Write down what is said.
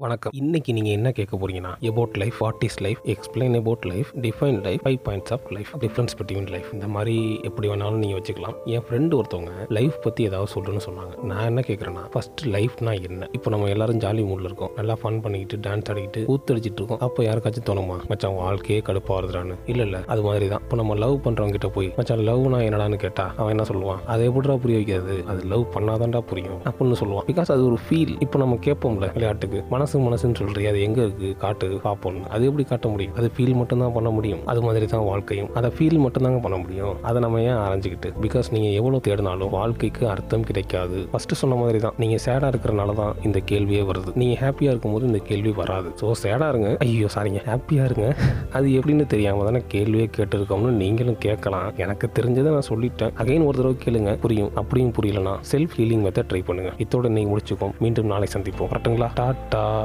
வணக்கம். இன்னைக்கு நீங்க என்ன கேட்க போறீங்கன்னா about life what is life explain about life define life five points of life difference between life இந்த மாதிரி எப்படி வேணாலும் நீங்க வச்சுக்கலாம். என் ஃப்ரெண்டு ஒருத்தவங்க லைஃப் பத்தி ஏதாவது சொல்றேன்னு சொன்னாங்க. நான் என்ன கேட்குறேன்னா ஃபர்ஸ்ட் லைஃப்னா என்ன? இப்போ நம்ம எல்லாரும் ஜாலி மூட்ல இருக்கோம். நல்லா ஃபன் பண்ணிக்கிட்டு டான்ஸ் ஆடிக்கிட்டு கூத்தடிச்சிட்டு இருக்கோம். அப்போ யாருக்காச்சும் தோணுமா? மச்சான் வாழ்க்கையே கடுப்பா வருதுறான்னு இல்ல இல்ல. அது மாதிரி தான் இப்போ நம்ம லவ் பண்றவங்க கிட்ட போய் மச்சான் லவ்னா என்னடான்னு கேட்டா அவன் என்ன சொல்லுவான்? அதை எப்படிடா புரிய வைக்கிறது? அது லவ் பண்ணாதான்டா புரியும். அப்படின்னு சொல்லுவான். பிகாஸ் அது ஒரு ஃபீல் இப்போ நம்ம கேட்போம்ல விளையாட்டுக்கு. மனசு மனசுன்னு சொல்றீ அது எங்க இருக்கு? காட்டு பார்ப்போம் அது எப்படி காட்ட முடியும்? அது ஃபீல் மட்டும் தான் பண்ண முடியும். அது மாதிரி தான் வாழ்க்கையும். அதை ஃபீல் மட்டும் தாங்க பண்ண முடியும். அதை நம்ம ஏன் அரைஞ்சிக்கிட்டு? பிகாஸ் நீங்க எவ்வளவு தேடினாலும் வாழ்க்கைக்கு அர்த்தம் கிடைக்காது. ஃபர்ஸ்ட் சொன்ன மாதிரி தான் நீங்க சேடா இருக்கிறனால தான் இந்த கேள்வியே வருது. நீங்க ஹாப்பியா இருக்கும்போது இந்த கேள்வி வராது. ஸோ சேடா இருங்க. ஐயோ சாரிங்க ஹாப்பியா இருங்க. அது எப்படின்னு தெரியாம தானே கேள்வியே கேட்டிருக்கோம்னு நீங்களும் கேட்கலாம். எனக்கு தெரிஞ்சதை நான் சொல்லிட்டேன். அகைன் ஒரு தடவை கேளுங்க. புரியும். அப்படியும் புரியலனா செல்ஃப் ஹீலிங் மெத்தட் ட்ரை பண்ணுங்க. இதோட நீங்க முடிச்சுக்கோம். மீண்டும் நாளை சந்திப்போம். கரெக்ட்டுங்களா டாட்டா!